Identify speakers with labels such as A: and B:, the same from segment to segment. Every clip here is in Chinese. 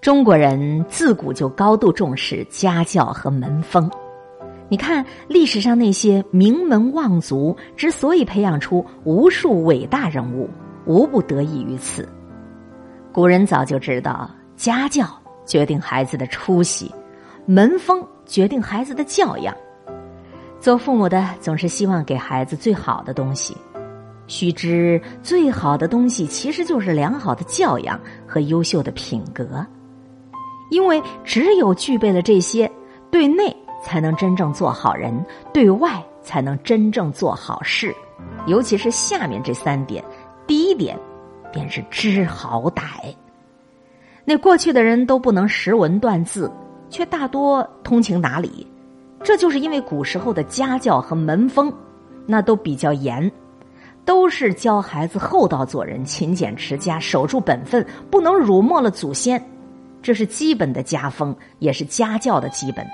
A: 中国人自古就高度重视家教和门风。你看，历史上那些名门望族之所以培养出无数伟大人物，无不得益于此。古人早就知道，家教决定孩子的出息，门风决定孩子的教养。做父母的总是希望给孩子最好的东西，须知最好的东西其实就是良好的教养和优秀的品格。因为只有具备了这些，对内才能真正做好人，对外才能真正做好事。尤其是下面这三点，第一点便是知好歹。那过去的人都不能识文断字，却大多通情达理，这就是因为古时候的家教和门风，那都比较严，都是教孩子厚道做人、勤俭持家、守住本分，不能辱没了祖先。这是基本的家风，也是家教的基本。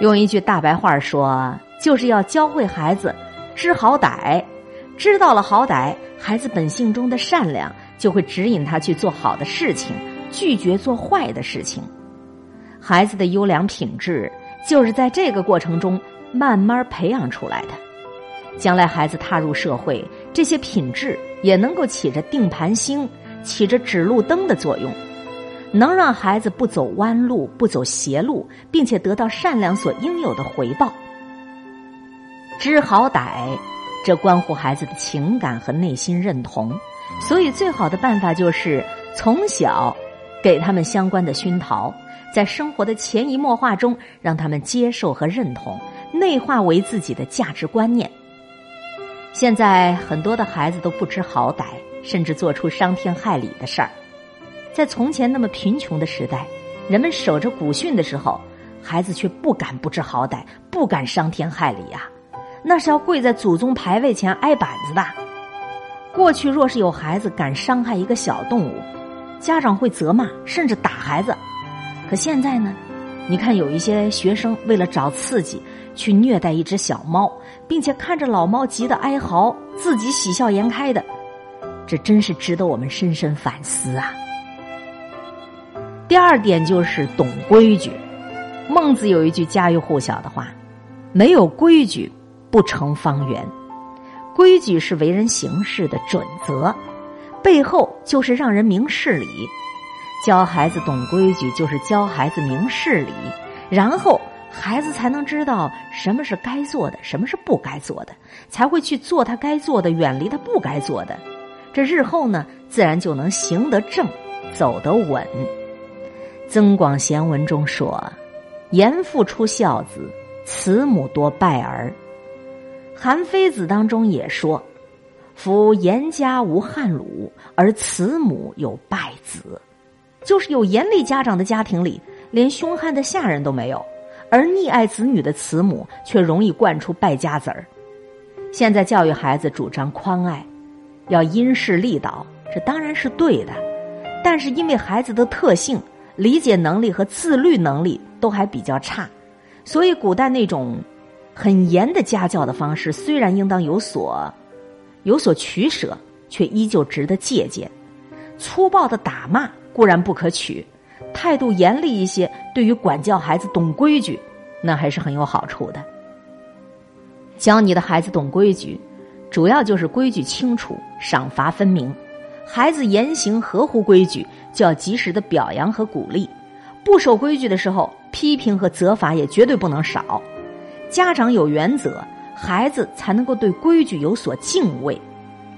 A: 用一句大白话说，就是要教会孩子知好歹，知道了好歹，孩子本性中的善良就会指引他去做好的事情，拒绝做坏的事情。孩子的优良品质就是在这个过程中慢慢培养出来的。将来孩子踏入社会，这些品质也能够起着定盘星、起着指路灯的作用。能让孩子不走弯路、不走邪路，并且得到善良所应有的回报。知好歹，这关乎孩子的情感和内心认同，所以最好的办法就是从小给他们相关的熏陶，在生活的潜移默化中，让他们接受和认同，内化为自己的价值观念。现在很多的孩子都不知好歹，甚至做出伤天害理的事儿。在从前那么贫穷的时代，人们守着古训的时候，孩子却不敢不知好歹，不敢伤天害理呀，那是要跪在祖宗牌位前挨板子的。过去若是有孩子敢伤害一个小动物，家长会责骂甚至打孩子。可现在呢，你看有一些学生为了找刺激，去虐待一只小猫，并且看着老猫急得哀嚎，自己喜笑颜开的，这真是值得我们深深反思啊。第二点就是懂规矩。孟子有一句家喻户晓的话：“没有规矩，不成方圆。”规矩是为人行事的准则，背后就是让人明事理。教孩子懂规矩，就是教孩子明事理，然后孩子才能知道什么是该做的，什么是不该做的，才会去做他该做的，远离他不该做的。这日后呢，自然就能行得正，走得稳。《增广贤文》中说：“严父出孝子，慈母多败儿。”《韩非子》当中也说：“夫严家无汉鲁，而慈母有败子。”就是有严厉家长的家庭里，连凶悍的下人都没有，而溺爱子女的慈母却容易惯出败家子儿。现在教育孩子主张宽爱，要因势利导，这当然是对的，但是因为孩子的特性。理解能力和自律能力都还比较差，所以古代那种很严的家教的方式，虽然应当有所有所取舍，却依旧值得借鉴。粗暴的打骂固然不可取，态度严厉一些，对于管教孩子懂规矩，那还是很有好处的。教你的孩子懂规矩，主要就是规矩清楚，赏罚分明。孩子言行合乎规矩，就要及时的表扬和鼓励；不守规矩的时候，批评和责罚也绝对不能少。家长有原则，孩子才能够对规矩有所敬畏。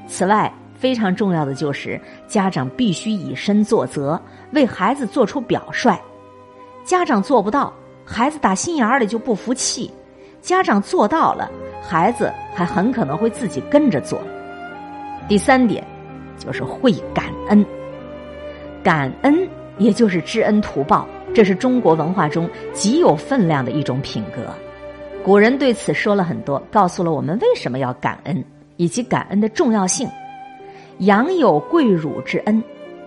A: 此外，非常重要的就是家长必须以身作则，为孩子做出表率。家长做不到，孩子打心眼里就不服气；家长做到了，孩子还很可能会自己跟着做。第三点。就是会感恩，感恩也就是知恩图报，这是中国文化中极有分量的一种品格。古人对此说了很多，告诉了我们为什么要感恩，以及感恩的重要性。羊有跪乳之恩，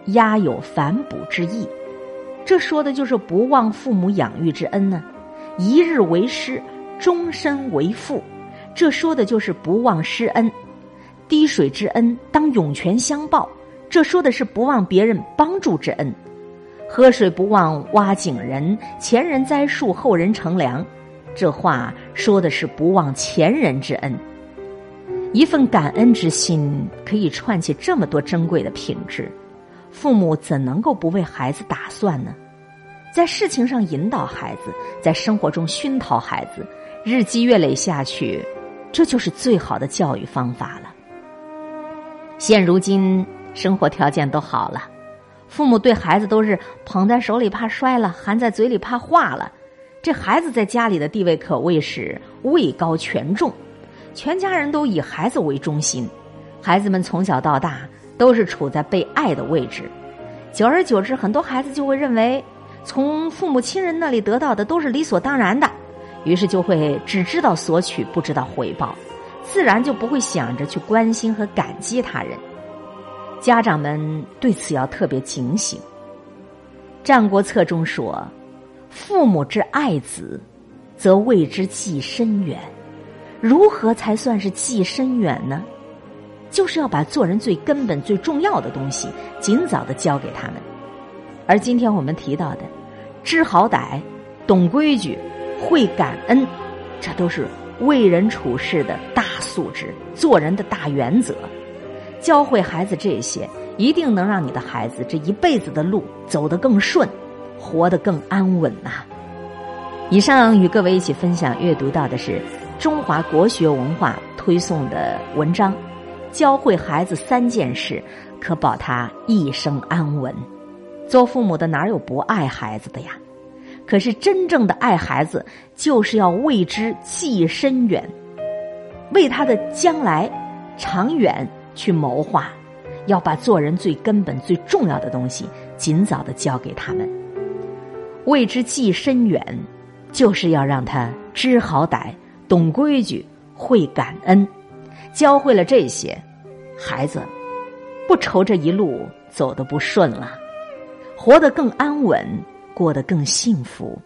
A: 鸦有反哺之义，这说的就是不忘父母养育之恩呢。一日为师，终身为父，这说的就是不忘师恩。滴水之恩当涌泉相报，这说的是不忘别人帮助之恩；喝水不忘挖井人，前人栽树，后人乘凉。这话说的是不忘前人之恩。一份感恩之心可以串起这么多珍贵的品质，父母怎能够不为孩子打算呢？在事情上引导孩子，在生活中熏陶孩子，日积月累下去，这就是最好的教育方法了。现如今生活条件都好了。父母对孩子都是捧在手里怕摔了，含在嘴里怕化了。这孩子在家里的地位可谓是位高权重，全家人都以孩子为中心，孩子们从小到大都是处在被爱的位置。久而久之，很多孩子就会认为，从父母亲人那里得到的都是理所当然的，于是就会只知道索取，不知道回报，自然就不会想着去关心和感激他人。家长们对此要特别警醒。《战国策》中说：“父母之爱子，则为之计深远。”如何才算是计深远呢？就是要把做人最根本、最重要的东西尽早的教给他们。而今天我们提到的，知好歹、懂规矩、会感恩，这都是为人处事的大素质，做人的大原则。教会孩子这些，一定能让你的孩子这一辈子的路走得更顺，活得更安稳呐。以上与各位一起分享阅读到的是中华国学文化推送的文章，教会孩子三件事，可保他一生安稳。做父母的哪有不爱孩子的呀？可是真正的爱孩子，就是要为之计深远，为他的将来长远。去谋划，要把做人最根本、最重要的东西尽早的交给他们。为之计深远，就是要让他知好歹、懂规矩、会感恩。教会了这些，孩子不愁这一路走得不顺了，活得更安稳，过得更幸福。